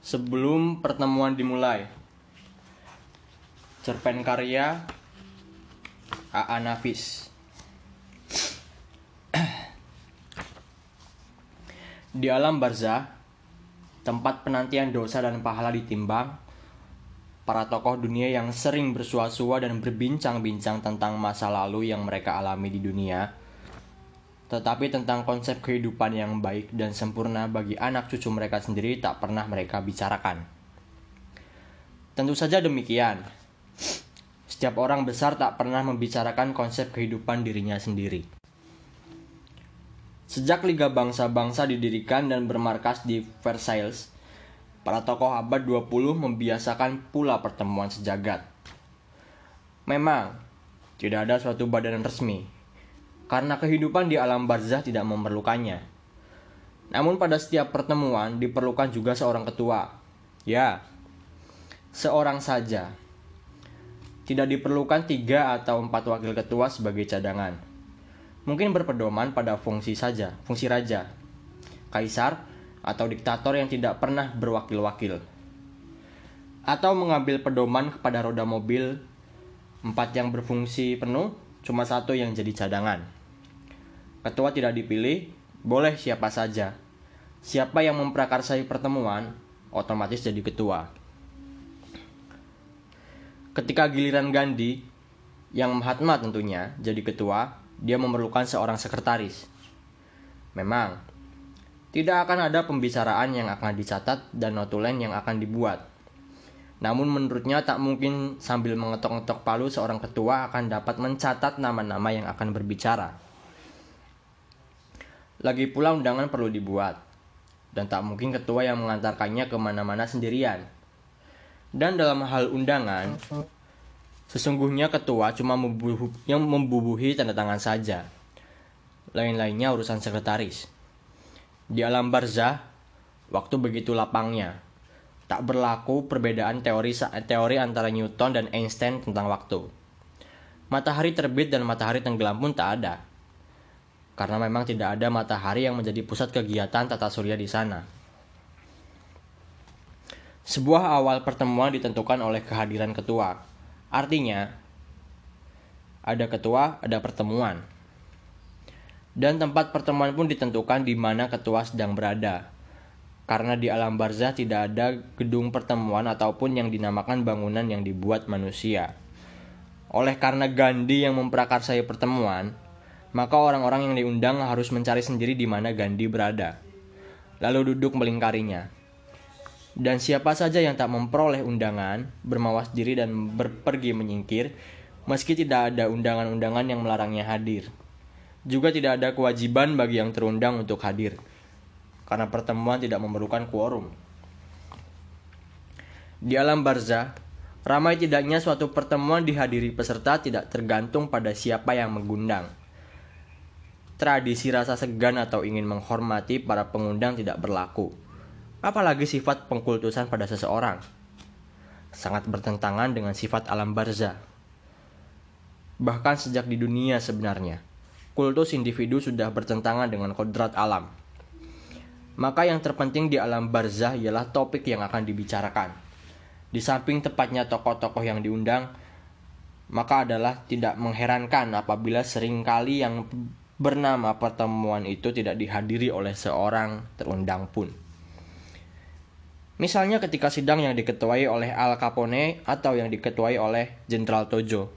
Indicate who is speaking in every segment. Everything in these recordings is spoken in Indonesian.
Speaker 1: Sebelum pertemuan dimulai. Cerpen karya AA Nafis. Di alam barzah, tempat penantian dosa dan pahala ditimbang, para tokoh dunia yang sering bersua-sua dan berbincang-bincang tentang masa lalu yang mereka alami di dunia, tetapi tentang konsep kehidupan yang baik dan sempurna bagi anak cucu mereka sendiri tak pernah mereka bicarakan. Tentu saja demikian. Setiap orang besar tak pernah membicarakan konsep kehidupan dirinya sendiri. Sejak Liga Bangsa-Bangsa didirikan dan bermarkas di Versailles, para tokoh abad 20 membiasakan pula pertemuan sejagat. Memang, tidak ada suatu badan resmi karena kehidupan di alam barzah tidak memerlukannya. Namun pada setiap pertemuan diperlukan juga seorang ketua. Ya, seorang saja. Tidak diperlukan tiga atau empat wakil ketua sebagai cadangan. Mungkin berpedoman pada fungsi saja, fungsi raja, kaisar, atau diktator yang tidak pernah berwakil-wakil. Atau mengambil pedoman kepada roda mobil, empat yang berfungsi penuh, cuma satu yang jadi cadangan. Ketua tidak dipilih, boleh siapa saja. Siapa yang memprakarsai pertemuan, otomatis jadi ketua. Ketika giliran Gandhi, yang Mahatma tentunya, jadi ketua, dia memerlukan seorang sekretaris. Memang, tidak akan ada pembicaraan yang akan dicatat dan notulen yang akan dibuat. Namun menurutnya tak mungkin sambil mengetok-ngetok palu seorang ketua akan dapat mencatat nama-nama yang akan berbicara. Lagi pula undangan perlu dibuat, dan tak mungkin ketua yang mengantarkannya ke mana-mana sendirian. Dan dalam hal undangan, sesungguhnya ketua cuma membubuh, yang membubuhi tanda tangan saja. Lain-lainnya urusan sekretaris. Di alam barzah, waktu begitu lapangnya. Tak berlaku perbedaan teori teori antara Newton dan Einstein tentang waktu. Matahari terbit dan matahari tenggelam pun tak ada karena memang tidak ada matahari yang menjadi pusat kegiatan tata surya di sana. Sebuah awal pertemuan ditentukan oleh kehadiran ketua. Artinya, ada ketua, ada pertemuan. Dan tempat pertemuan pun ditentukan di mana ketua sedang berada. Karena di alam barzah tidak ada gedung pertemuan ataupun yang dinamakan bangunan yang dibuat manusia. Oleh karena Gandhi yang memprakarsai pertemuan, maka orang-orang yang diundang harus mencari sendiri di mana Gandhi berada, lalu duduk melingkarinya. Dan siapa saja yang tak memperoleh undangan, bermawas diri dan berpergi menyingkir, meski tidak ada undangan-undangan yang melarangnya hadir. Juga tidak ada kewajiban bagi yang terundang untuk hadir, karena pertemuan tidak memerlukan quorum. Di alam barzah, ramai tidaknya suatu pertemuan dihadiri peserta tidak tergantung pada siapa yang mengundang tradisi rasa segan atau ingin menghormati para pengundang tidak berlaku. Apalagi sifat pengkultusan pada seseorang. Sangat bertentangan dengan sifat alam barzah. Bahkan sejak di dunia sebenarnya, kultus individu sudah bertentangan dengan kodrat alam. Maka yang terpenting di alam barzah ialah topik yang akan dibicarakan. Di samping tepatnya tokoh-tokoh yang diundang, maka adalah tidak mengherankan apabila sering kali yang bernama pertemuan itu tidak dihadiri oleh seorang terundang pun. Misalnya ketika sidang yang diketuai oleh Al Capone atau yang diketuai oleh Jenderal Tojo.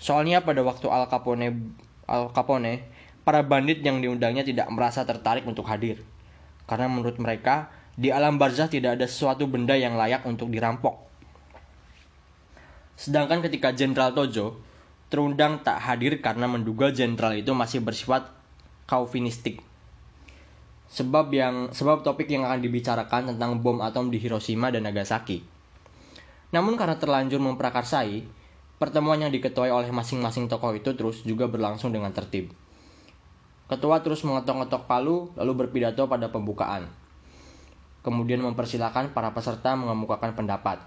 Speaker 1: Soalnya pada waktu Al Capone Al Capone, para bandit yang diundangnya tidak merasa tertarik untuk hadir. Karena menurut mereka, di alam barzah tidak ada sesuatu benda yang layak untuk dirampok. Sedangkan ketika Jenderal Tojo terundang tak hadir karena menduga jenderal itu masih bersifat kaufinistik. Sebab yang sebab topik yang akan dibicarakan tentang bom atom di Hiroshima dan Nagasaki. Namun karena terlanjur memprakarsai, pertemuan yang diketuai oleh masing-masing tokoh itu terus juga berlangsung dengan tertib. Ketua terus mengetok-ngetok palu lalu berpidato pada pembukaan. Kemudian mempersilahkan para peserta mengemukakan pendapat.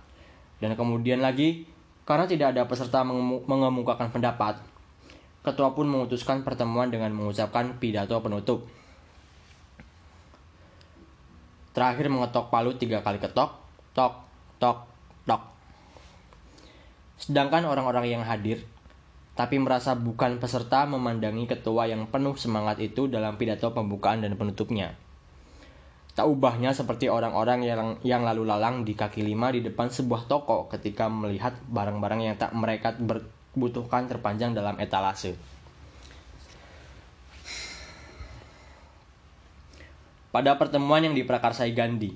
Speaker 1: Dan kemudian lagi karena tidak ada peserta mengemukakan pendapat, ketua pun memutuskan pertemuan dengan mengucapkan pidato penutup. Terakhir mengetok palu tiga kali ketok, tok, tok, tok. Sedangkan orang-orang yang hadir, tapi merasa bukan peserta memandangi ketua yang penuh semangat itu dalam pidato pembukaan dan penutupnya. Tak ubahnya seperti orang-orang yang, yang lalu lalang di kaki lima di depan sebuah toko ketika melihat barang-barang yang tak mereka butuhkan terpanjang dalam etalase. Pada pertemuan yang diprakarsai Gandhi,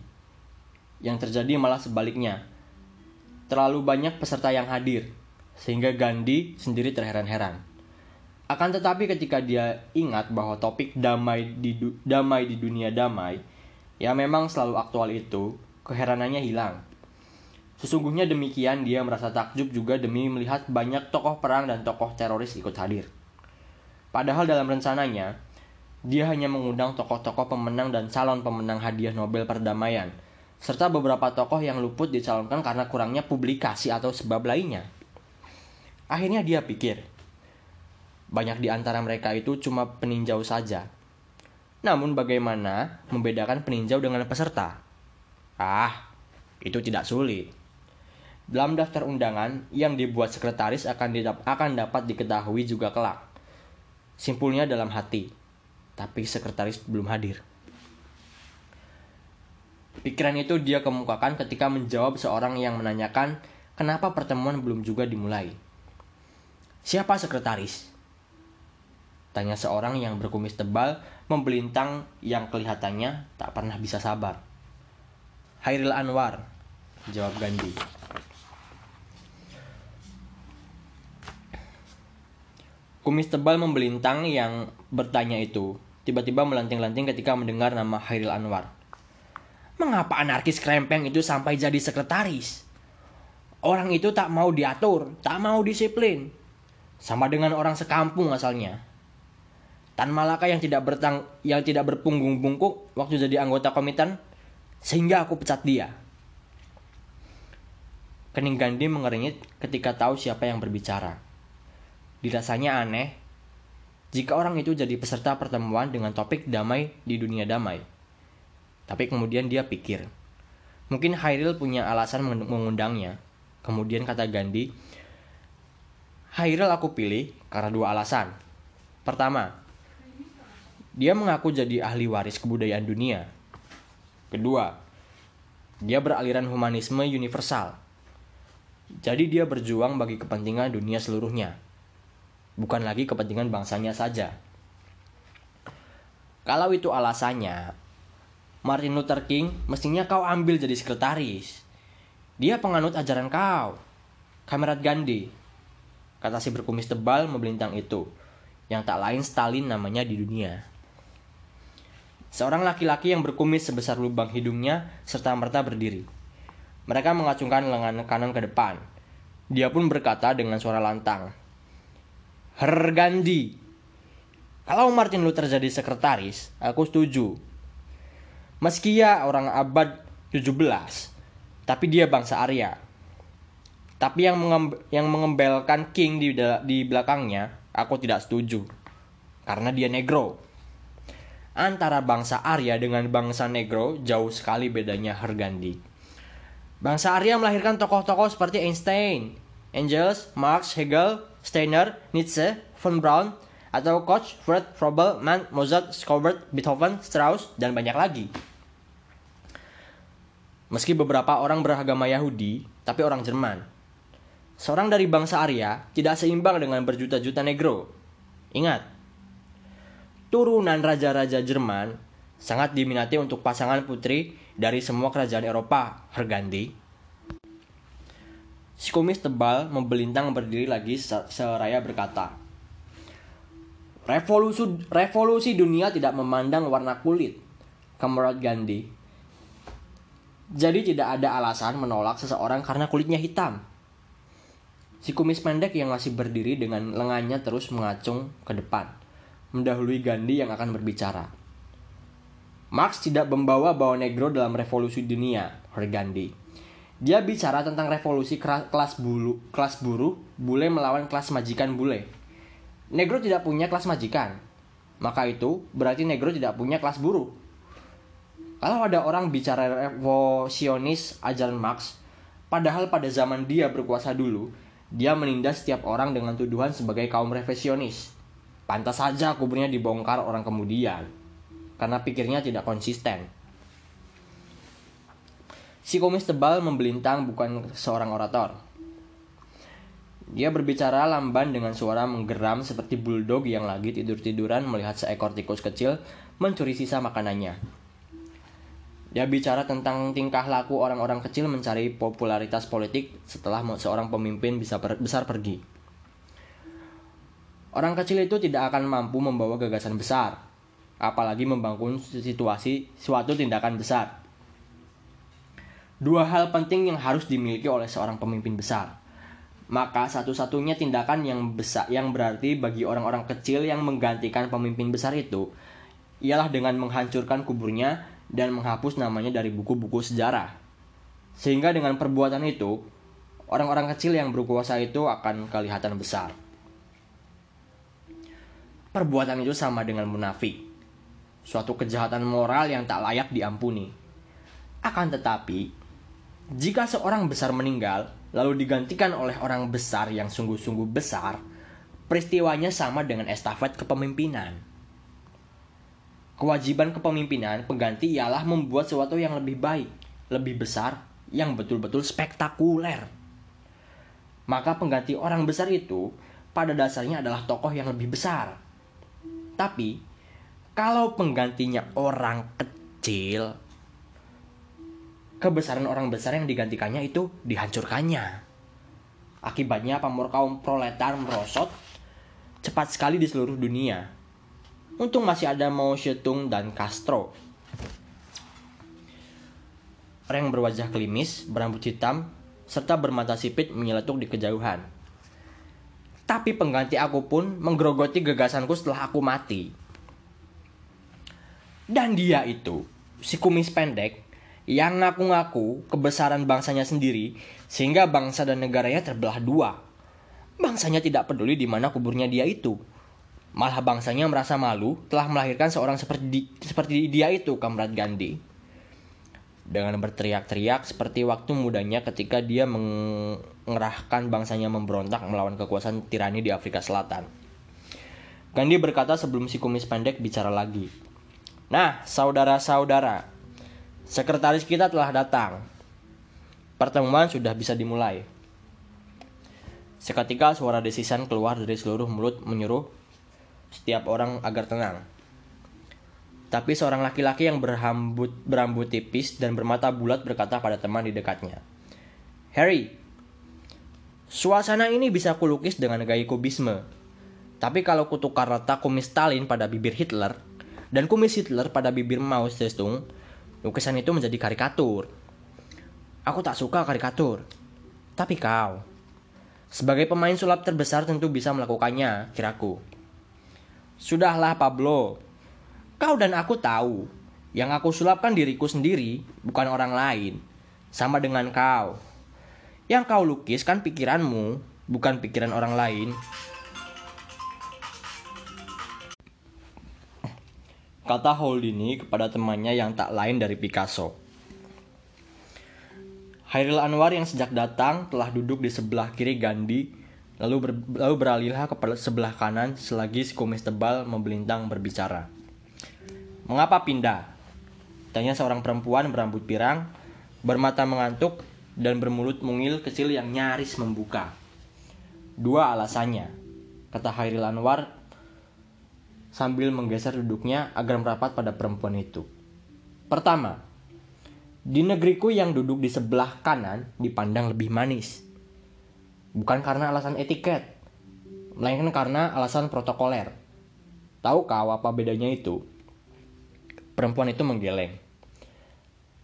Speaker 1: yang terjadi malah sebaliknya. Terlalu banyak peserta yang hadir, sehingga Gandhi sendiri terheran-heran. Akan tetapi ketika dia ingat bahwa topik damai di, damai di dunia damai, ya memang selalu aktual itu, keheranannya hilang. Sesungguhnya demikian dia merasa takjub juga demi melihat banyak tokoh perang dan tokoh teroris ikut hadir. Padahal dalam rencananya, dia hanya mengundang tokoh-tokoh pemenang dan calon pemenang hadiah Nobel perdamaian, serta beberapa tokoh yang luput dicalonkan karena kurangnya publikasi atau sebab lainnya. Akhirnya dia pikir, banyak di antara mereka itu cuma peninjau saja. Namun bagaimana membedakan peninjau dengan peserta? Ah, itu tidak sulit. Dalam daftar undangan yang dibuat sekretaris akan, akan dapat diketahui juga kelak. Simpulnya dalam hati, tapi sekretaris belum hadir. Pikiran itu dia kemukakan ketika menjawab seorang yang menanyakan kenapa pertemuan belum juga dimulai. Siapa sekretaris? Tanya seorang yang berkumis tebal membelintang yang kelihatannya tak pernah bisa sabar. Hairil Anwar, jawab Gandhi. Kumis tebal membelintang yang bertanya itu tiba-tiba melanting-lanting ketika mendengar nama Hairil Anwar. Mengapa anarkis krempeng itu sampai jadi sekretaris? Orang itu tak mau diatur, tak mau disiplin. Sama dengan orang sekampung asalnya. Tan Malaka yang tidak bertang yang tidak berpunggung bungkuk waktu jadi anggota komitan sehingga aku pecat dia. Kening Gandhi mengeringit ketika tahu siapa yang berbicara. Dirasanya aneh jika orang itu jadi peserta pertemuan dengan topik damai di dunia damai. Tapi kemudian dia pikir, mungkin Hairil punya alasan mengundangnya. Kemudian kata Gandhi, Hairil aku pilih karena dua alasan. Pertama, dia mengaku jadi ahli waris kebudayaan dunia. Kedua, dia beraliran humanisme universal. Jadi dia berjuang bagi kepentingan dunia seluruhnya bukan lagi kepentingan bangsanya saja. Kalau itu alasannya, Martin Luther King mestinya kau ambil jadi sekretaris. Dia penganut ajaran kau, Kamerat Gandhi. Kata si berkumis tebal membelintang itu, yang tak lain Stalin namanya di dunia. Seorang laki-laki yang berkumis sebesar lubang hidungnya serta merta berdiri. Mereka mengacungkan lengan kanan ke depan. Dia pun berkata dengan suara lantang, Hergandi. Kalau Martin Luther jadi sekretaris, aku setuju. Meski ya orang abad 17, tapi dia bangsa Arya. Tapi yang yang mengembelkan King di di belakangnya, aku tidak setuju. Karena dia negro. Antara bangsa Arya dengan bangsa negro jauh sekali bedanya Hergandi. Bangsa Arya melahirkan tokoh-tokoh seperti Einstein, Engels, Marx, Hegel, Steiner, Nietzsche, von Braun, atau Koch, Fred, Froebel, Mann, Mozart, Schubert, Beethoven, Strauss, dan banyak lagi. Meski beberapa orang beragama Yahudi, tapi orang Jerman. Seorang dari bangsa Arya tidak seimbang dengan berjuta-juta negro. Ingat, turunan raja-raja Jerman sangat diminati untuk pasangan putri dari semua kerajaan Eropa, Hergandi, Si kumis tebal membelintang berdiri lagi seraya berkata, Revolusi, revolusi dunia tidak memandang warna kulit, Kamerad Gandhi. Jadi tidak ada alasan menolak seseorang karena kulitnya hitam. Si kumis pendek yang masih berdiri dengan lengannya terus mengacung ke depan, mendahului Gandhi yang akan berbicara. Marx tidak membawa bawa negro dalam revolusi dunia, Gandhi. Dia bicara tentang revolusi kelas bulu, kelas buruh, bule melawan kelas majikan bule. Negro tidak punya kelas majikan. Maka itu berarti negro tidak punya kelas buruh. Kalau ada orang bicara revolusionis ajaran Marx, padahal pada zaman dia berkuasa dulu, dia menindas setiap orang dengan tuduhan sebagai kaum revisionis. Pantas saja kuburnya dibongkar orang kemudian, karena pikirnya tidak konsisten. Si komis tebal membelintang bukan seorang orator. Dia berbicara lamban dengan suara menggeram seperti bulldog yang lagi tidur-tiduran melihat seekor tikus kecil mencuri sisa makanannya. Dia bicara tentang tingkah laku orang-orang kecil mencari popularitas politik setelah seorang pemimpin bisa besar pergi. Orang kecil itu tidak akan mampu membawa gagasan besar, apalagi membangun situasi suatu tindakan besar. Dua hal penting yang harus dimiliki oleh seorang pemimpin besar. Maka satu-satunya tindakan yang besar yang berarti bagi orang-orang kecil yang menggantikan pemimpin besar itu ialah dengan menghancurkan kuburnya dan menghapus namanya dari buku-buku sejarah. Sehingga dengan perbuatan itu, orang-orang kecil yang berkuasa itu akan kelihatan besar. Perbuatan itu sama dengan munafik, suatu kejahatan moral yang tak layak diampuni. Akan tetapi, jika seorang besar meninggal, lalu digantikan oleh orang besar yang sungguh-sungguh besar, peristiwanya sama dengan estafet kepemimpinan. Kewajiban kepemimpinan pengganti ialah membuat sesuatu yang lebih baik, lebih besar, yang betul-betul spektakuler. Maka pengganti orang besar itu pada dasarnya adalah tokoh yang lebih besar. Tapi, kalau penggantinya orang kecil, kebesaran orang besar yang digantikannya itu dihancurkannya. Akibatnya pamor kaum proletar merosot cepat sekali di seluruh dunia. Untung masih ada Mao Zedong dan Castro. Orang yang berwajah klimis, berambut hitam, serta bermata sipit menyeletuk di kejauhan. Tapi pengganti aku pun menggerogoti gagasanku setelah aku mati. Dan dia itu, si kumis pendek, yang ngaku-ngaku kebesaran bangsanya sendiri sehingga bangsa dan negaranya terbelah dua. Bangsanya tidak peduli di mana kuburnya dia itu. Malah bangsanya merasa malu telah melahirkan seorang seperti seperti dia itu, Kamrat Gandhi. Dengan berteriak-teriak seperti waktu mudanya ketika dia mengerahkan bangsanya memberontak melawan kekuasaan tirani di Afrika Selatan. Gandhi berkata sebelum si kumis pendek bicara lagi. Nah, saudara-saudara, Sekretaris kita telah datang. Pertemuan sudah bisa dimulai. Seketika suara desisan keluar dari seluruh mulut menyuruh setiap orang agar tenang. Tapi seorang laki-laki yang berambut, berambut tipis dan bermata bulat berkata pada teman di dekatnya. Harry, suasana ini bisa kulukis dengan gaya kubisme. Tapi kalau kutukar letak kumis Stalin pada bibir Hitler dan kumis Hitler pada bibir Mao Zedong, lukisan itu menjadi karikatur. Aku tak suka karikatur. Tapi kau, sebagai pemain sulap terbesar tentu bisa melakukannya, kiraku. Sudahlah Pablo, kau dan aku tahu, yang aku sulapkan diriku sendiri, bukan orang lain. Sama dengan kau. Yang kau lukis kan pikiranmu, bukan pikiran orang lain. kata Holdini kepada temannya yang tak lain dari Picasso. Hairil Anwar yang sejak datang telah duduk di sebelah kiri Gandhi, lalu, ber, lalu beralihlah ke sebelah kanan selagi si kumis tebal membelintang berbicara. Mengapa pindah? Tanya seorang perempuan berambut pirang, bermata mengantuk, dan bermulut mungil kecil yang nyaris membuka. Dua alasannya, kata Hairil Anwar sambil menggeser duduknya agar merapat pada perempuan itu. Pertama, di negeriku yang duduk di sebelah kanan dipandang lebih manis. Bukan karena alasan etiket, melainkan karena alasan protokoler. Tahu kau apa bedanya itu? Perempuan itu menggeleng.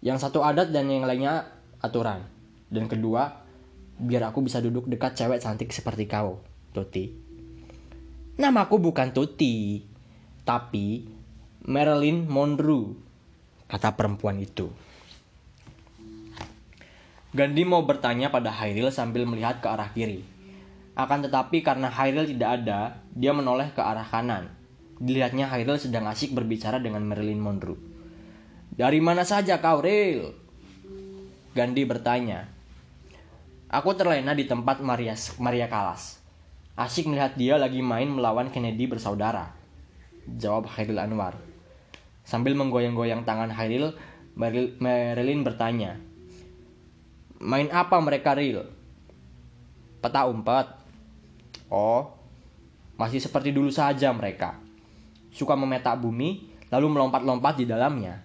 Speaker 1: Yang satu adat dan yang lainnya aturan. Dan kedua, biar aku bisa duduk dekat cewek cantik seperti kau, Tuti. Namaku bukan Tuti, tapi Marilyn Monroe, kata perempuan itu. Gandhi mau bertanya pada Hairil sambil melihat ke arah kiri. Akan tetapi karena Hairil tidak ada, dia menoleh ke arah kanan. Dilihatnya Hairil sedang asik berbicara dengan Marilyn Monroe. Dari mana saja kau, Ril? Gandhi bertanya. Aku terlena di tempat Maria, Maria Kalas. Asik melihat dia lagi main melawan Kennedy bersaudara. Jawab Hairil Anwar. Sambil menggoyang-goyang tangan Hairil, Marilyn bertanya. Main apa mereka, Ril? Peta umpet. Oh, masih seperti dulu saja mereka. Suka memetak bumi, lalu melompat-lompat di dalamnya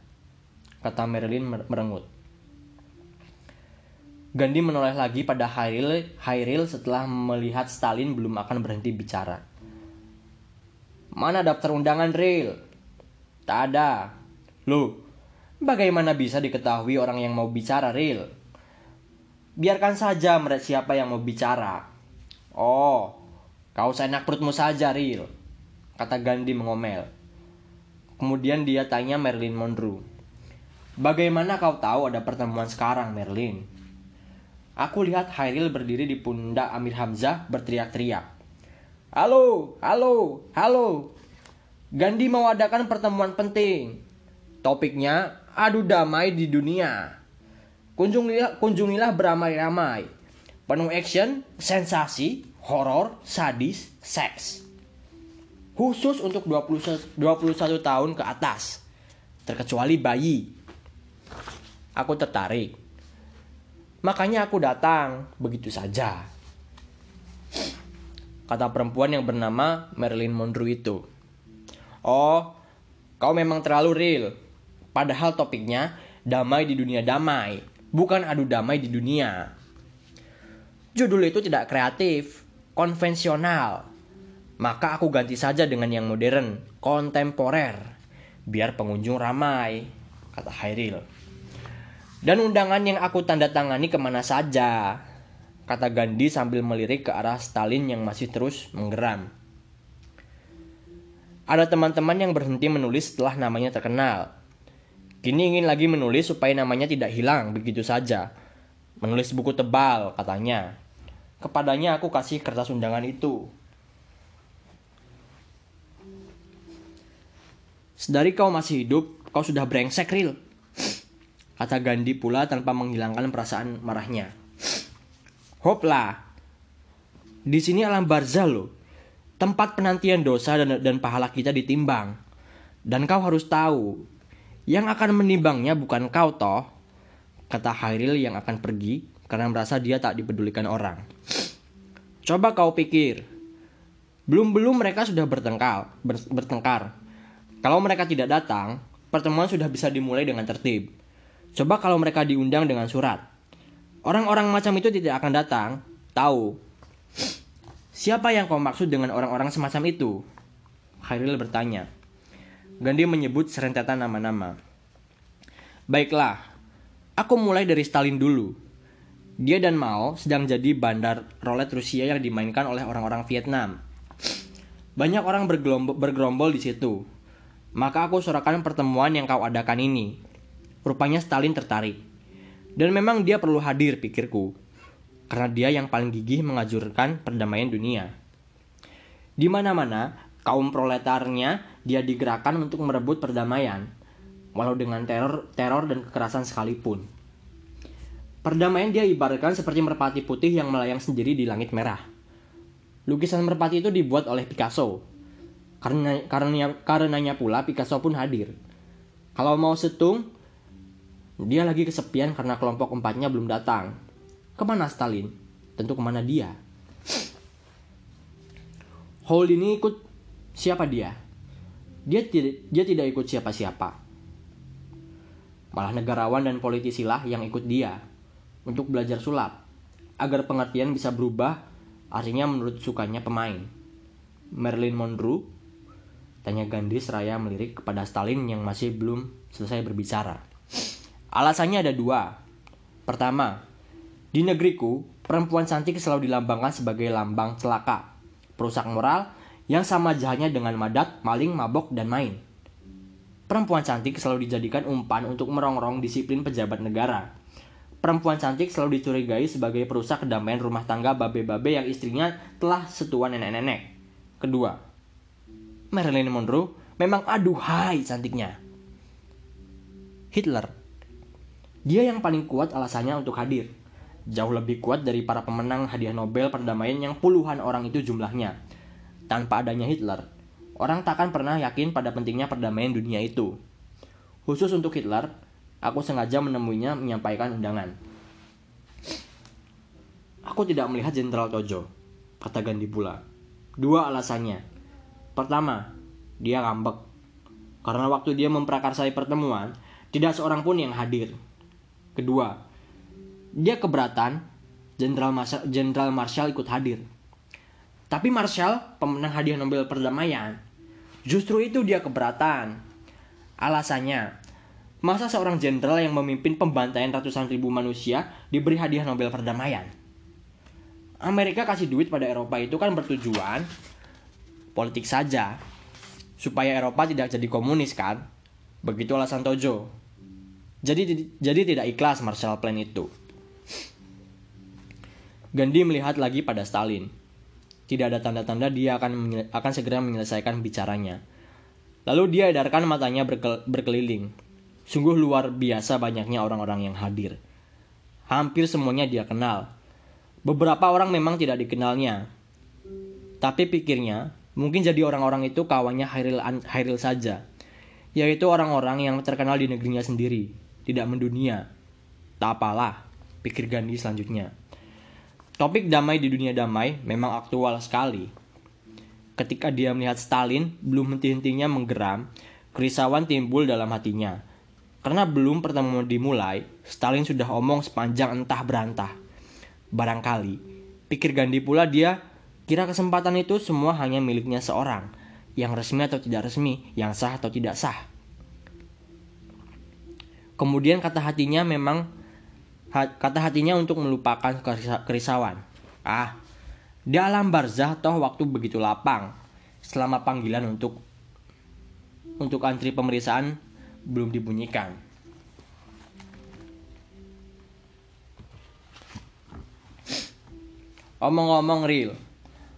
Speaker 1: kata Marilyn merengut. Gandhi menoleh lagi pada Hairil, Hairil setelah melihat Stalin belum akan berhenti bicara. Mana daftar undangan, Ril? Tak ada. Loh, bagaimana bisa diketahui orang yang mau bicara, Ril? Biarkan saja mereka siapa yang mau bicara. Oh, kau seenak perutmu saja, Ril. Kata Gandhi mengomel. Kemudian dia tanya Marilyn Monroe. Bagaimana kau tahu ada pertemuan sekarang, Merlin? Aku lihat Hairil berdiri di pundak Amir Hamzah berteriak-teriak. Halo, halo, halo. Gandhi mau adakan pertemuan penting. Topiknya adu damai di dunia. Kunjungilah, kunjungilah beramai-ramai. Penuh action, sensasi, horor, sadis, seks. Khusus untuk 21, 21 tahun ke atas. Terkecuali bayi Aku tertarik. Makanya aku datang begitu saja. Kata perempuan yang bernama Marilyn Monroe itu. Oh, kau memang terlalu real. Padahal topiknya damai di dunia damai, bukan adu damai di dunia. Judul itu tidak kreatif, konvensional. Maka aku ganti saja dengan yang modern, kontemporer, biar pengunjung ramai, kata Hairil. Dan undangan yang aku tanda tangani ke mana saja, kata Gandhi sambil melirik ke arah Stalin yang masih terus menggeram. Ada teman-teman yang berhenti menulis setelah namanya terkenal. Kini ingin lagi menulis supaya namanya tidak hilang begitu saja. Menulis buku tebal, katanya. Kepadanya aku kasih kertas undangan itu. Sedari kau masih hidup, kau sudah brengsek, Ril kata Gandhi pula tanpa menghilangkan perasaan marahnya. Hoplah, di sini alam barzah loh, tempat penantian dosa dan, dan pahala kita ditimbang. Dan kau harus tahu, yang akan menimbangnya bukan kau toh, kata Hairil yang akan pergi karena merasa dia tak dipedulikan orang. Coba kau pikir, belum-belum mereka sudah bertengkar, bertengkar. Kalau mereka tidak datang, pertemuan sudah bisa dimulai dengan tertib. Coba kalau mereka diundang dengan surat. Orang-orang macam itu tidak akan datang. Tahu. Siapa yang kau maksud dengan orang-orang semacam itu? Khairil bertanya. Gandhi menyebut serentetan nama-nama. Baiklah, aku mulai dari Stalin dulu. Dia dan Mao sedang jadi bandar rolet Rusia yang dimainkan oleh orang-orang Vietnam. Banyak orang bergerombol di situ. Maka aku sorakan pertemuan yang kau adakan ini. Rupanya Stalin tertarik. Dan memang dia perlu hadir, pikirku. Karena dia yang paling gigih mengajurkan perdamaian dunia. Di mana-mana, kaum proletarnya dia digerakkan untuk merebut perdamaian, walau dengan teror, teror dan kekerasan sekalipun. Perdamaian dia ibaratkan seperti merpati putih yang melayang sendiri di langit merah. Lukisan merpati itu dibuat oleh Picasso. Karena karenanya, karenanya pula Picasso pun hadir. Kalau mau setung, dia lagi kesepian karena kelompok empatnya belum datang. Ke mana Stalin? Tentu ke mana dia. Hold ini ikut siapa dia? Dia tidak dia tidak ikut siapa-siapa. Malah negarawan dan politisi lah yang ikut dia untuk belajar sulap agar pengertian bisa berubah artinya menurut sukanya pemain. Marilyn Monroe tanya Gandhi seraya melirik kepada Stalin yang masih belum selesai berbicara. Alasannya ada dua. Pertama, di negeriku, perempuan cantik selalu dilambangkan sebagai lambang celaka, perusak moral yang sama jahatnya dengan madat, maling, mabok, dan main. Perempuan cantik selalu dijadikan umpan untuk merongrong disiplin pejabat negara. Perempuan cantik selalu dicurigai sebagai perusak kedamaian rumah tangga babe-babe yang istrinya telah setua nenek-nenek. Kedua, Marilyn Monroe memang aduhai cantiknya. Hitler. Dia yang paling kuat alasannya untuk hadir. Jauh lebih kuat dari para pemenang hadiah Nobel perdamaian yang puluhan orang itu jumlahnya. Tanpa adanya Hitler, orang takkan pernah yakin pada pentingnya perdamaian dunia itu. Khusus untuk Hitler, aku sengaja menemuinya menyampaikan undangan. Aku tidak melihat Jenderal Tojo, kata Gandhi pula. Dua alasannya. Pertama, dia ngambek. Karena waktu dia memprakarsai pertemuan, tidak seorang pun yang hadir. Kedua, dia keberatan Jenderal Marshall, Marshall ikut hadir. Tapi Marshall, pemenang hadiah Nobel perdamaian, justru itu dia keberatan. Alasannya, masa seorang jenderal yang memimpin pembantaian ratusan ribu manusia diberi hadiah Nobel perdamaian? Amerika kasih duit pada Eropa itu kan bertujuan politik saja, supaya Eropa tidak jadi komunis kan? Begitu alasan Tojo. Jadi jadi tidak ikhlas Marshall Plan itu. Gandhi melihat lagi pada Stalin. Tidak ada tanda-tanda dia akan akan segera menyelesaikan bicaranya. Lalu dia edarkan matanya berkel, berkeliling. Sungguh luar biasa banyaknya orang-orang yang hadir. Hampir semuanya dia kenal. Beberapa orang memang tidak dikenalnya. Tapi pikirnya, mungkin jadi orang-orang itu kawannya Hairil, Hairil saja. Yaitu orang-orang yang terkenal di negerinya sendiri tidak mendunia. Tak apalah, pikir Gandhi selanjutnya. Topik damai di dunia damai memang aktual sekali. Ketika dia melihat Stalin belum henti-hentinya menggeram, kerisauan timbul dalam hatinya. Karena belum pertemuan dimulai, Stalin sudah omong sepanjang entah berantah. Barangkali, pikir Gandhi pula dia kira kesempatan itu semua hanya miliknya seorang, yang resmi atau tidak resmi, yang sah atau tidak sah. Kemudian kata hatinya memang kata hatinya untuk melupakan kerisauan. Ah, di alam barzah toh waktu begitu lapang. Selama panggilan untuk untuk antri pemeriksaan belum dibunyikan. Omong-omong real,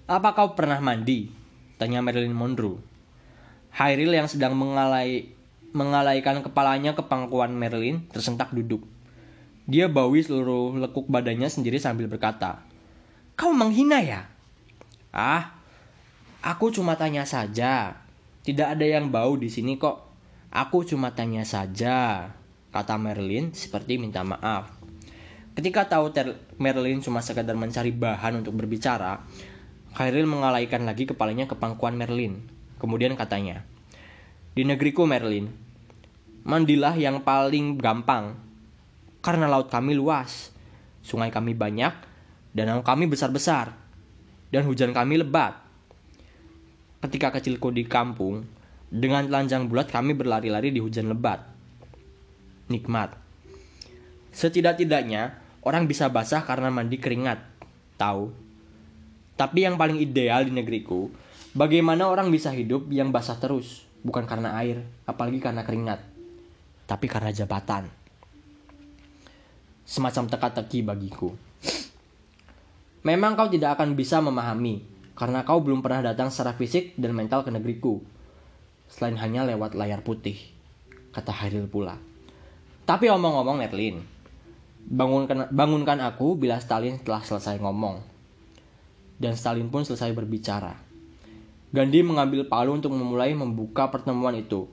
Speaker 1: apa kau pernah mandi? Tanya Marilyn Monroe. Hairil yang sedang mengalai mengalaikan kepalanya ke pangkuan Merlin, tersentak duduk. Dia bawi seluruh lekuk badannya sendiri sambil berkata, Kau menghina ya? Ah, aku cuma tanya saja. Tidak ada yang bau di sini kok. Aku cuma tanya saja, kata Merlin seperti minta maaf. Ketika tahu Ter Merlin cuma sekadar mencari bahan untuk berbicara, Khairil mengalaikan lagi kepalanya ke pangkuan Merlin. Kemudian katanya, di negeriku Merlin, mandilah yang paling gampang. Karena laut kami luas, sungai kami banyak, danau kami besar-besar, dan hujan kami lebat. Ketika kecilku di kampung, dengan telanjang bulat kami berlari-lari di hujan lebat. Nikmat. Setidak-tidaknya, orang bisa basah karena mandi keringat. Tahu? Tapi yang paling ideal di negeriku, bagaimana orang bisa hidup yang basah terus? Bukan karena air, apalagi karena keringat, tapi karena jabatan. Semacam teka-teki bagiku. Memang kau tidak akan bisa memahami, karena kau belum pernah datang secara fisik dan mental ke negeriku. Selain hanya lewat layar putih, kata Hairil pula. Tapi omong-omong Merlin, bangunkan, bangunkan aku bila Stalin telah selesai ngomong. Dan Stalin pun selesai berbicara. Gandhi mengambil palu untuk memulai membuka pertemuan itu.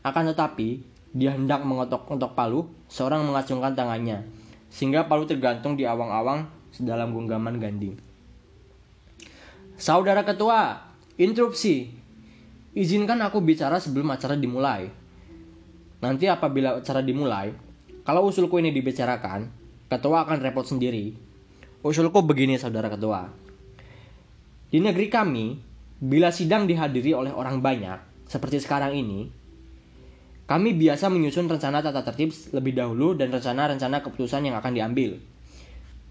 Speaker 1: Akan tetapi, dia hendak mengotok-otok palu, seorang mengacungkan tangannya, sehingga palu tergantung di awang-awang sedalam genggaman Gandhi. Saudara ketua, interupsi. Izinkan aku bicara sebelum acara dimulai. Nanti apabila acara dimulai, kalau usulku ini dibicarakan, ketua akan repot sendiri. Usulku begini saudara ketua. Di negeri kami, Bila sidang dihadiri oleh orang banyak, seperti sekarang ini, kami biasa menyusun rencana tata tertib lebih dahulu dan rencana-rencana keputusan yang akan diambil.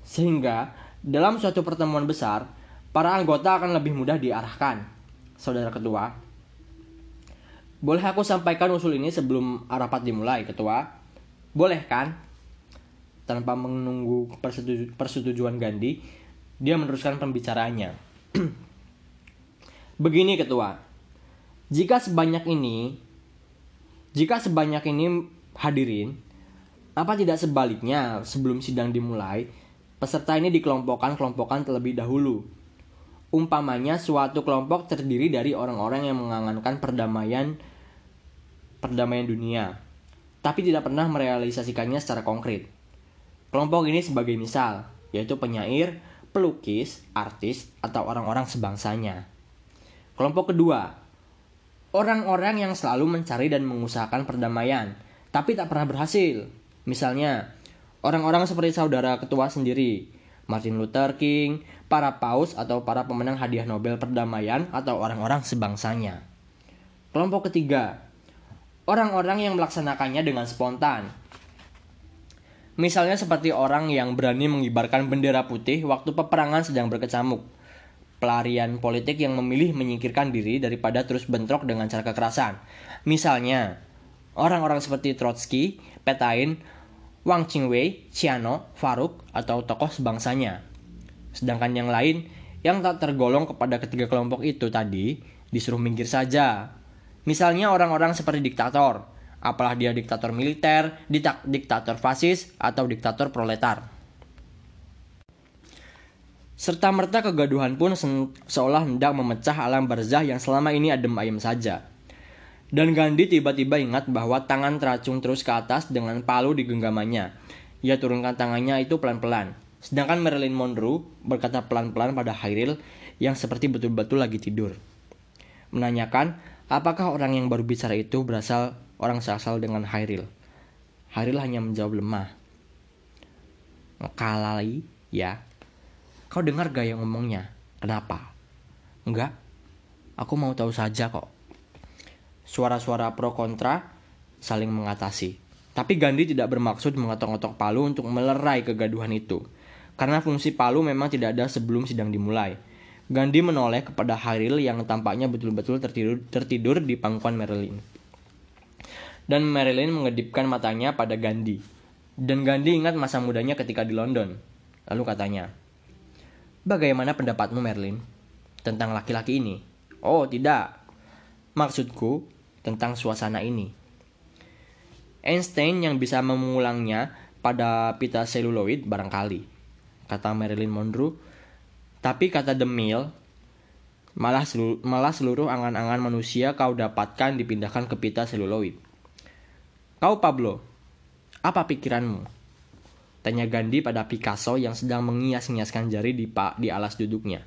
Speaker 1: Sehingga, dalam suatu pertemuan besar, para anggota akan lebih mudah diarahkan. Saudara Ketua, boleh aku sampaikan usul ini sebelum rapat dimulai, Ketua? Boleh kan? Tanpa menunggu persetujuan Gandhi, dia meneruskan pembicaraannya. Begini ketua, jika sebanyak ini, jika sebanyak ini Hadirin, apa tidak sebaliknya sebelum sidang dimulai, peserta ini dikelompokkan-kelompokkan terlebih dahulu. Umpamanya suatu kelompok terdiri dari orang-orang yang mengangankan perdamaian perdamaian dunia, tapi tidak pernah merealisasikannya secara konkret. Kelompok ini sebagai misal, yaitu penyair, pelukis, artis, atau orang-orang sebangsanya. Kelompok kedua, orang-orang yang selalu mencari dan mengusahakan perdamaian, tapi tak pernah berhasil. Misalnya, orang-orang seperti saudara ketua sendiri, Martin Luther King, para paus atau para pemenang hadiah Nobel perdamaian atau orang-orang sebangsanya. Kelompok ketiga, orang-orang yang melaksanakannya dengan spontan, Misalnya seperti orang yang berani mengibarkan bendera putih waktu peperangan sedang berkecamuk. Pelarian politik yang memilih menyingkirkan diri daripada terus bentrok dengan cara kekerasan. Misalnya, orang-orang seperti Trotsky, Petain, Wang Qingwei, Xiano, Faruk, atau tokoh sebangsanya. Sedangkan yang lain yang tak tergolong kepada ketiga kelompok itu tadi disuruh minggir saja. Misalnya orang-orang seperti diktator, apalah dia diktator militer, diktator fasis, atau diktator proletar. Serta merta kegaduhan pun seolah hendak memecah alam barzah yang selama ini adem ayem saja. Dan Gandhi tiba-tiba ingat bahwa tangan teracung terus ke atas dengan palu di genggamannya. Ia turunkan tangannya itu pelan-pelan. Sedangkan Marilyn Monroe berkata pelan-pelan pada Hairil yang seperti betul-betul lagi tidur. Menanyakan apakah orang yang baru bicara itu berasal orang seasal dengan Hairil. Hairil hanya menjawab lemah. Ngekalai, ya. Kau dengar gaya ngomongnya? Kenapa? Enggak. Aku mau tahu saja kok. Suara-suara pro kontra saling mengatasi. Tapi Gandhi tidak bermaksud mengotok-ngotok Palu untuk melerai kegaduhan itu. Karena fungsi Palu memang tidak ada sebelum sidang dimulai. Gandhi menoleh kepada Hairil yang tampaknya betul-betul tertidur, tertidur di pangkuan Marilyn dan Marilyn mengedipkan matanya pada Gandhi. Dan Gandhi ingat masa mudanya ketika di London. Lalu katanya, Bagaimana pendapatmu Marilyn tentang laki-laki ini? Oh tidak, maksudku tentang suasana ini. Einstein yang bisa mengulangnya pada pita seluloid barangkali, kata Marilyn Monroe. Tapi kata The Mill, malah seluruh, malah seluruh angan-angan manusia kau dapatkan dipindahkan ke pita seluloid. Kau Pablo, apa pikiranmu? Tanya Gandhi pada Picasso yang sedang mengias-ngiaskan jari di, di alas duduknya.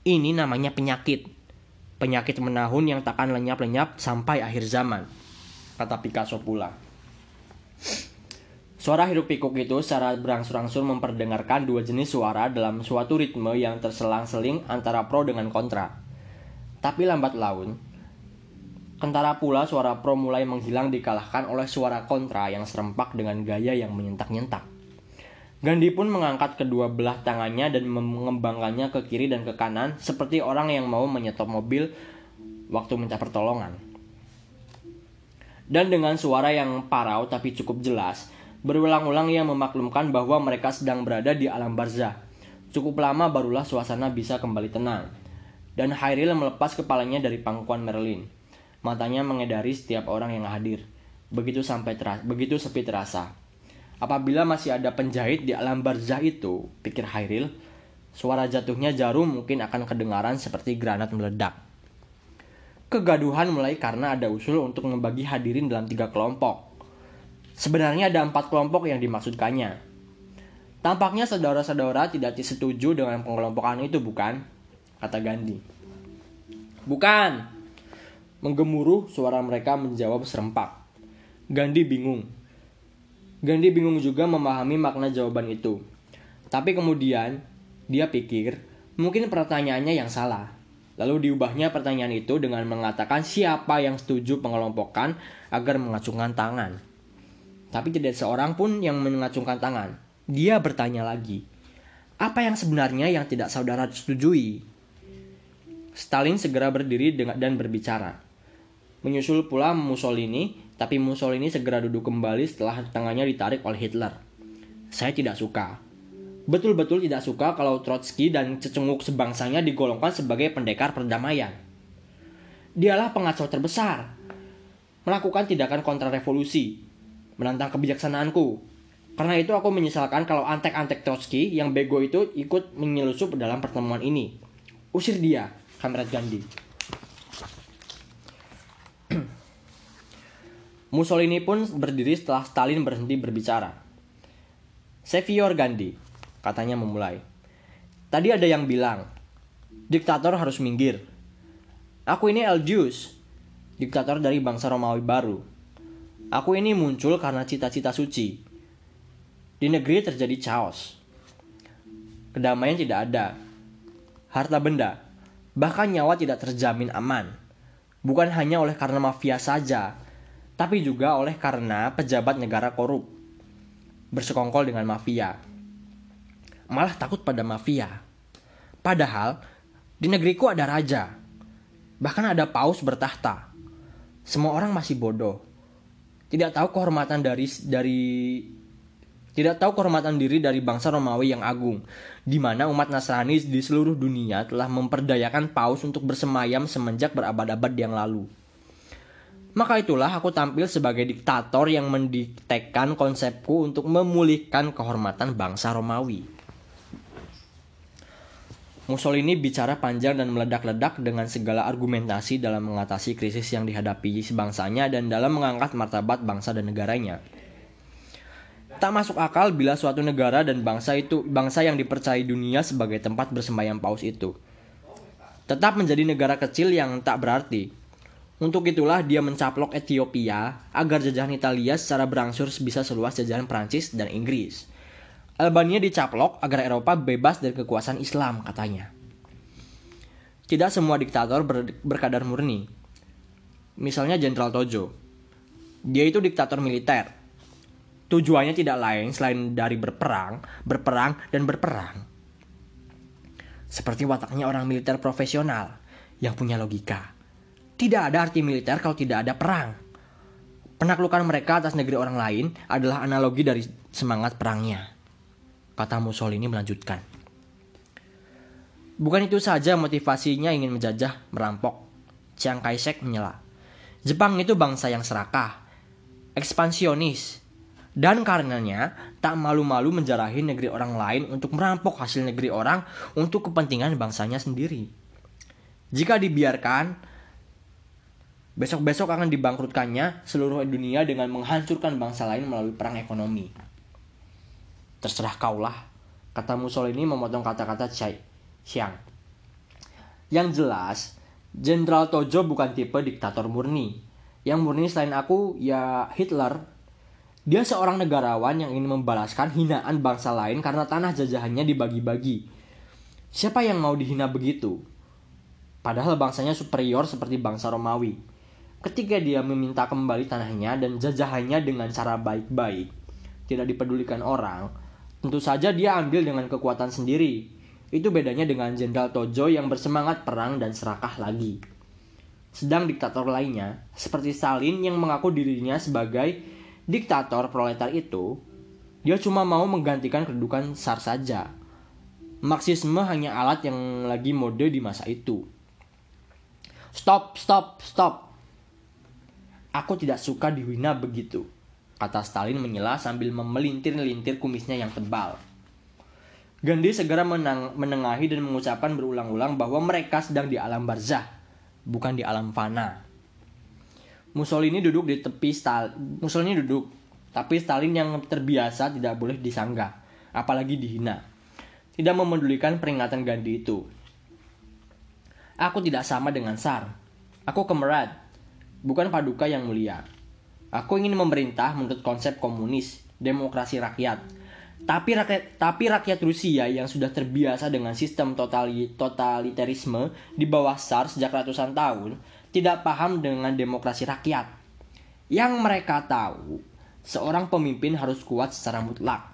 Speaker 1: Ini namanya penyakit. Penyakit menahun yang takkan lenyap-lenyap sampai akhir zaman. Kata Picasso pula. Suara hidup pikuk itu secara berangsur-angsur memperdengarkan dua jenis suara dalam suatu ritme yang terselang-seling antara pro dengan kontra. Tapi lambat laun, Kentara pula suara pro mulai menghilang dikalahkan oleh suara kontra yang serempak dengan gaya yang menyentak-nyentak. Gandhi pun mengangkat kedua belah tangannya dan mengembangkannya ke kiri dan ke kanan seperti orang yang mau menyetop mobil waktu minta pertolongan. Dan dengan suara yang parau tapi cukup jelas, berulang-ulang ia memaklumkan bahwa mereka sedang berada di alam barzah. Cukup lama barulah suasana bisa kembali tenang. Dan Hairil melepas kepalanya dari pangkuan Merlin. Matanya mengedari setiap orang yang hadir. Begitu sampai terasa, begitu sepi terasa. Apabila masih ada penjahit di alam barzah itu, pikir Hairil, suara jatuhnya jarum mungkin akan kedengaran seperti granat meledak. Kegaduhan mulai karena ada usul untuk membagi hadirin dalam tiga kelompok. Sebenarnya ada empat kelompok yang dimaksudkannya. Tampaknya saudara-saudara tidak setuju dengan pengelompokan itu, bukan? Kata Gandhi. Bukan, Menggemuruh suara mereka menjawab serempak. Gandhi bingung. Gandhi bingung juga memahami makna jawaban itu. Tapi kemudian dia pikir mungkin pertanyaannya yang salah. Lalu diubahnya pertanyaan itu dengan mengatakan siapa yang setuju pengelompokan agar mengacungkan tangan. Tapi tidak seorang pun yang mengacungkan tangan. Dia bertanya lagi, apa yang sebenarnya yang tidak saudara setujui? Stalin segera berdiri dan berbicara. Menyusul pula Mussolini, tapi Mussolini segera duduk kembali setelah tangannya ditarik oleh Hitler. Saya tidak suka. Betul-betul tidak suka kalau Trotsky dan cecunguk sebangsanya digolongkan sebagai pendekar perdamaian. Dialah pengacau terbesar. Melakukan tindakan kontrarevolusi, menantang kebijaksanaanku. Karena itu aku menyesalkan kalau antek-antek Trotsky yang bego itu ikut menyelusup dalam pertemuan ini. Usir dia, Kamrat Gandhi. Mussolini pun berdiri setelah Stalin berhenti berbicara. Sevior Gandhi, katanya memulai. Tadi ada yang bilang, diktator harus minggir. Aku ini Elgius, diktator dari bangsa Romawi baru. Aku ini muncul karena cita-cita suci. Di negeri terjadi chaos. Kedamaian tidak ada. Harta benda, bahkan nyawa tidak terjamin aman. Bukan hanya oleh karena mafia saja, tapi juga oleh karena pejabat negara korup. Bersekongkol dengan mafia. Malah takut pada mafia. Padahal di negeriku ada raja. Bahkan ada paus bertahta. Semua orang masih bodoh. Tidak tahu kehormatan dari dari tidak tahu kehormatan diri dari bangsa Romawi yang agung, di mana umat Nasrani di seluruh dunia telah memperdayakan paus untuk bersemayam semenjak berabad-abad yang lalu. Maka itulah aku tampil sebagai diktator yang mendiktekan konsepku untuk memulihkan kehormatan bangsa Romawi. Mussolini bicara panjang dan meledak-ledak dengan segala argumentasi dalam mengatasi krisis yang dihadapi sebangsanya dan dalam mengangkat martabat bangsa dan negaranya. Tak masuk akal bila suatu negara dan bangsa itu bangsa yang dipercayai dunia sebagai tempat bersembahyang paus itu tetap menjadi negara kecil yang tak berarti. Untuk itulah dia mencaplok Ethiopia agar jajahan Italia secara berangsur bisa seluas jajahan Prancis dan Inggris. Albania dicaplok agar Eropa bebas dari kekuasaan Islam katanya. Tidak semua diktator ber berkadar murni. Misalnya Jenderal Tojo. Dia itu diktator militer Tujuannya tidak lain selain dari berperang, berperang, dan berperang. Seperti wataknya orang militer profesional yang punya logika. Tidak ada arti militer kalau tidak ada perang. Penaklukan mereka atas negeri orang lain adalah analogi dari semangat perangnya. Kata Mussolini melanjutkan. Bukan itu saja motivasinya ingin menjajah, merampok. Chiang Kai-shek menyela. Jepang itu bangsa yang serakah, ekspansionis, dan karenanya tak malu-malu menjarahi negeri orang lain untuk merampok hasil negeri orang untuk kepentingan bangsanya sendiri. Jika dibiarkan, besok-besok akan dibangkrutkannya seluruh dunia dengan menghancurkan bangsa lain melalui perang ekonomi. Terserah kaulah, kata Mussolini memotong kata-kata Xiang. Yang jelas, Jenderal Tojo bukan tipe diktator murni. Yang murni selain aku ya Hitler dia seorang negarawan yang ingin membalaskan hinaan bangsa lain karena tanah jajahannya dibagi-bagi. Siapa yang mau dihina begitu? Padahal bangsanya superior seperti bangsa Romawi. Ketika dia meminta kembali tanahnya dan jajahannya dengan cara baik-baik, tidak dipedulikan orang, tentu saja dia ambil dengan kekuatan sendiri. Itu bedanya dengan Jenderal Tojo yang bersemangat perang dan serakah lagi. Sedang diktator lainnya, seperti Stalin yang mengaku dirinya sebagai diktator proletar itu, dia cuma mau menggantikan kedudukan SAR saja. Marxisme hanya alat yang lagi mode di masa itu. Stop, stop, stop. Aku tidak suka dihina begitu, kata Stalin menyela sambil memelintir-lintir kumisnya yang tebal. Gandhi segera menang, menengahi dan mengucapkan berulang-ulang bahwa mereka sedang di alam barzah, bukan di alam fana. Mussolini duduk di tepi Stalin. Mussolini duduk, tapi Stalin yang terbiasa tidak boleh disanggah, apalagi dihina. Tidak memedulikan peringatan Gandhi itu. Aku tidak sama dengan Sar. Aku kemerat, bukan paduka yang mulia. Aku ingin memerintah menurut konsep komunis, demokrasi rakyat. Tapi rakyat, tapi rakyat Rusia yang sudah terbiasa dengan sistem totali, totalitarisme di bawah SAR sejak ratusan tahun tidak paham dengan demokrasi rakyat. Yang mereka tahu, seorang pemimpin harus kuat secara mutlak.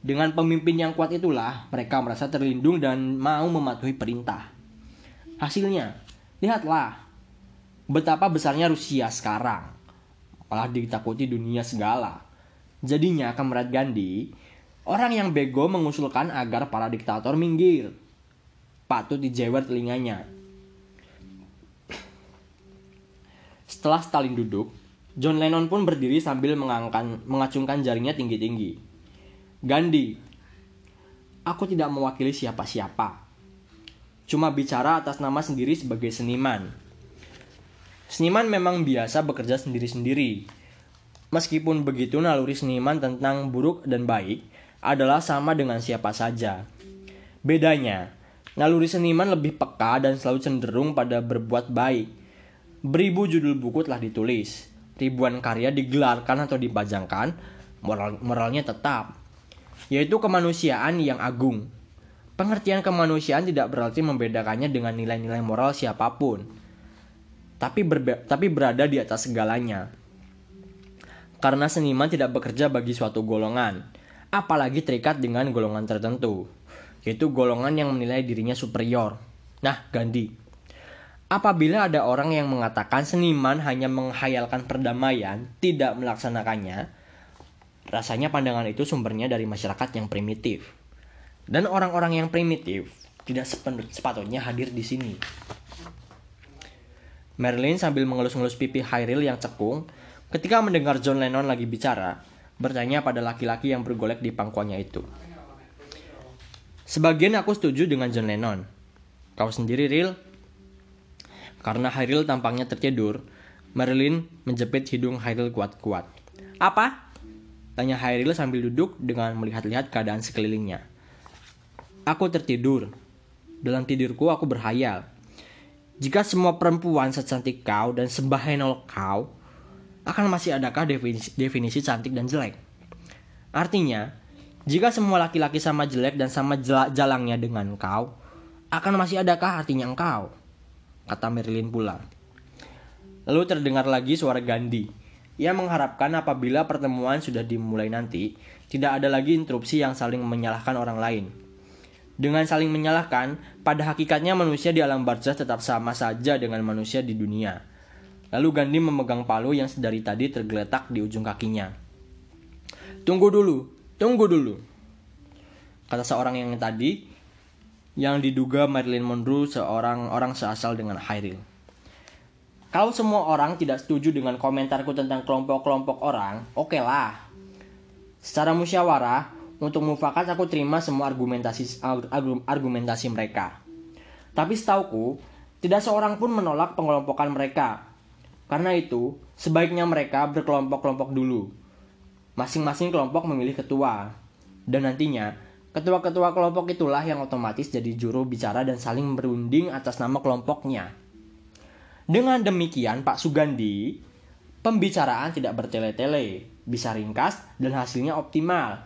Speaker 1: Dengan pemimpin yang kuat itulah mereka merasa terlindung dan mau mematuhi perintah. Hasilnya, lihatlah betapa besarnya Rusia sekarang. Malah ditakuti dunia segala. Jadinya Kamrat Gandhi, orang yang bego mengusulkan agar para diktator minggir. Patut dijewer telinganya Setelah Stalin duduk, John Lennon pun berdiri sambil mengangkan, mengacungkan jarinya tinggi-tinggi. Gandhi, aku tidak mewakili siapa-siapa. Cuma bicara atas nama sendiri sebagai seniman. Seniman memang biasa bekerja sendiri-sendiri. Meskipun begitu, naluri seniman tentang buruk dan baik adalah sama dengan siapa saja. Bedanya, naluri seniman lebih peka dan selalu cenderung pada berbuat baik. Beribu judul buku telah ditulis, ribuan karya digelarkan atau dipajangkan, moral, moralnya tetap, yaitu kemanusiaan yang agung. Pengertian kemanusiaan tidak berarti membedakannya dengan nilai-nilai moral siapa pun, tapi, berbe tapi berada di atas segalanya. Karena seniman tidak bekerja bagi suatu golongan, apalagi terikat dengan golongan tertentu, yaitu golongan yang menilai dirinya superior. Nah, Gandhi. Apabila ada orang yang mengatakan seniman hanya menghayalkan perdamaian, tidak melaksanakannya, rasanya pandangan itu sumbernya dari masyarakat yang primitif. Dan orang-orang yang primitif tidak sepatutnya hadir di sini. Marilyn sambil mengelus-ngelus pipi Hyril yang cekung, ketika mendengar John Lennon lagi bicara, bertanya pada laki-laki yang bergolek di pangkuannya itu. Sebagian aku setuju dengan John Lennon. Kau sendiri, Ril? Karena Hairil tampaknya tertidur, Marilyn menjepit hidung Hairil kuat-kuat. Apa? Tanya Hairil sambil duduk dengan melihat-lihat keadaan sekelilingnya. Aku tertidur. Dalam tidurku aku berhayal. Jika semua perempuan secantik kau dan sembahenol kau, akan masih adakah definisi, definisi cantik dan jelek? Artinya, jika semua laki-laki sama jelek dan sama jalangnya dengan kau, akan masih adakah artinya engkau? kata Marilyn pula. Lalu terdengar lagi suara Gandhi. Ia mengharapkan apabila pertemuan sudah dimulai nanti, tidak ada lagi interupsi yang saling menyalahkan orang lain. Dengan saling menyalahkan, pada hakikatnya manusia di alam barzah tetap sama saja dengan manusia di dunia. Lalu Gandhi memegang palu yang sedari tadi tergeletak di ujung kakinya. Tunggu dulu, tunggu dulu. Kata seorang yang tadi, yang diduga Marilyn Monroe seorang orang seasal dengan Hyril. Kalau semua orang tidak setuju dengan komentarku tentang kelompok-kelompok orang, oke okay lah. Secara musyawarah, untuk mufakat aku terima semua argumentasi argumentasi mereka. Tapi setauku, tidak seorang pun menolak pengelompokan mereka. Karena itu, sebaiknya mereka berkelompok-kelompok dulu. Masing-masing kelompok memilih ketua. Dan nantinya, Ketua-ketua kelompok itulah yang otomatis jadi juru bicara dan saling berunding atas nama kelompoknya. Dengan demikian, Pak Sugandi, pembicaraan tidak bertele-tele, bisa ringkas dan hasilnya optimal,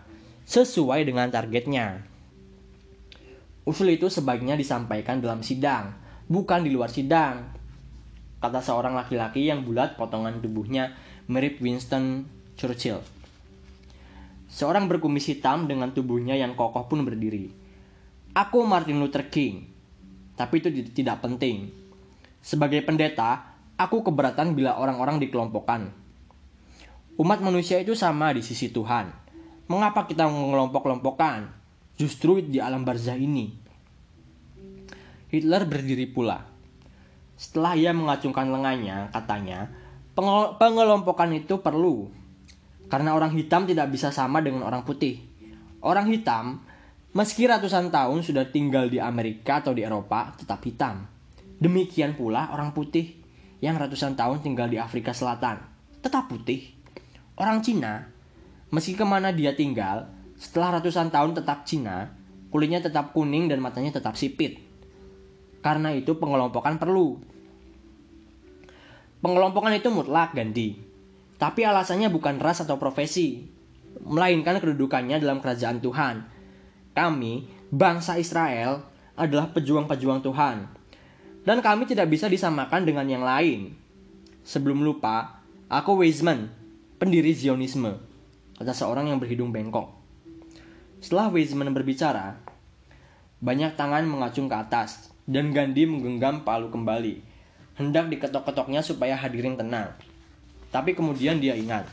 Speaker 1: sesuai dengan targetnya. Usul itu sebaiknya disampaikan dalam sidang, bukan di luar sidang. Kata seorang laki-laki yang bulat potongan tubuhnya mirip Winston Churchill. Seorang berkumis hitam dengan tubuhnya yang kokoh pun berdiri. Aku Martin Luther King. Tapi itu tidak penting. Sebagai pendeta, aku keberatan bila orang-orang dikelompokkan. Umat manusia itu sama di sisi Tuhan. Mengapa kita mengelompok-kelompokkan? Justru di alam barzah ini. Hitler berdiri pula. Setelah ia mengacungkan lengannya, katanya, pengelompokan itu perlu karena orang hitam tidak bisa sama dengan orang putih. Orang hitam, meski ratusan tahun sudah tinggal di Amerika atau di Eropa, tetap hitam. Demikian pula orang putih yang ratusan tahun tinggal di Afrika Selatan, tetap putih. Orang Cina, meski ke mana dia tinggal, setelah ratusan tahun tetap Cina, kulitnya tetap kuning dan matanya tetap sipit. Karena itu pengelompokan perlu. Pengelompokan itu mutlak, Gandhi. Tapi alasannya bukan ras atau profesi, melainkan kedudukannya dalam kerajaan Tuhan. Kami, bangsa Israel, adalah pejuang-pejuang Tuhan. Dan kami tidak bisa disamakan dengan yang lain. Sebelum lupa, aku Weizmann, pendiri Zionisme, kata seorang yang berhidung bengkok. Setelah Weizmann berbicara, banyak tangan mengacung ke atas, dan Gandhi menggenggam palu kembali. Hendak diketok-ketoknya supaya hadirin tenang. Tapi kemudian dia ingat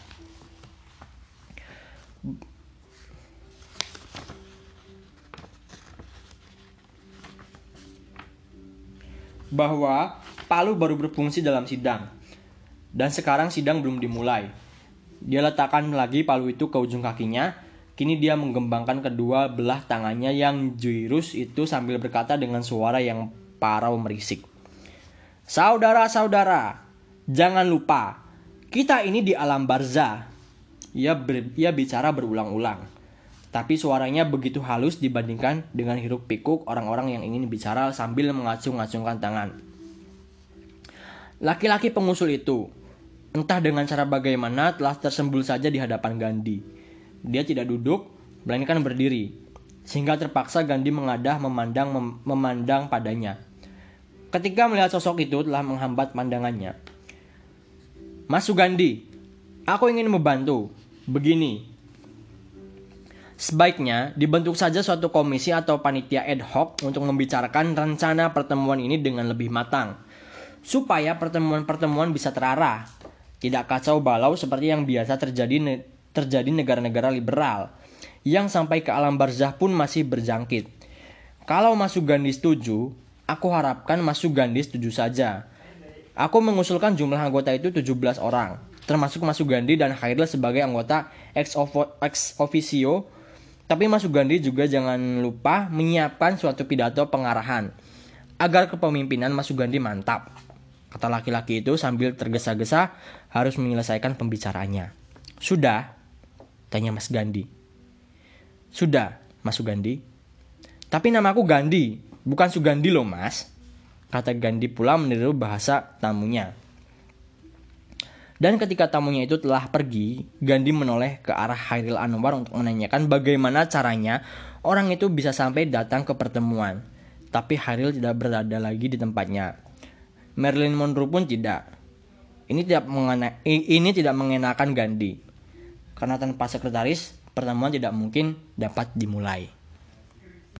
Speaker 1: bahwa Palu baru berfungsi dalam sidang. Dan sekarang sidang belum dimulai. Dia letakkan lagi palu itu ke ujung kakinya. Kini dia menggembangkan kedua belah tangannya yang jurus itu sambil berkata dengan suara yang parau merisik. Saudara-saudara, jangan lupa, kita ini di alam barzah. Ia, ber, ia bicara berulang-ulang. Tapi suaranya begitu halus dibandingkan dengan hiruk pikuk orang-orang yang ingin bicara sambil mengacung-acungkan tangan. Laki-laki pengusul itu, entah dengan cara bagaimana telah tersembul saja di hadapan Gandhi. Dia tidak duduk, melainkan berdiri, sehingga terpaksa Gandhi mengadah memandang mem memandang padanya. Ketika melihat sosok itu telah menghambat pandangannya. Mas Sugandi, aku ingin membantu. Begini, Sebaiknya dibentuk saja suatu komisi atau panitia ad hoc untuk membicarakan rencana pertemuan ini dengan lebih matang. Supaya pertemuan-pertemuan bisa terarah. Tidak kacau balau seperti yang biasa terjadi terjadi negara-negara liberal. Yang sampai ke alam barzah pun masih berjangkit. Kalau Mas Sugandi setuju, aku harapkan Mas Sugandi setuju saja. Aku mengusulkan jumlah anggota itu 17 orang, termasuk Mas Sugandi dan Khairil sebagai anggota ex, officio tapi Mas Sugandi juga jangan lupa menyiapkan suatu pidato pengarahan agar kepemimpinan Mas Sugandi mantap. Kata laki-laki itu sambil tergesa-gesa harus menyelesaikan pembicaraannya. Sudah? Tanya Mas Gandhi. Sudah, Mas Sugandi. Tapi namaku Gandhi, bukan Sugandi loh mas. Kata Gandhi pula meniru bahasa tamunya. Dan ketika tamunya itu telah pergi, Gandhi menoleh ke arah Hairil Anwar untuk menanyakan bagaimana caranya orang itu bisa sampai datang ke pertemuan. Tapi Hairil tidak berada lagi di tempatnya. Marilyn Monroe pun tidak. Ini tidak mengena ini tidak mengenakan Gandhi. Karena tanpa sekretaris, pertemuan tidak mungkin dapat dimulai.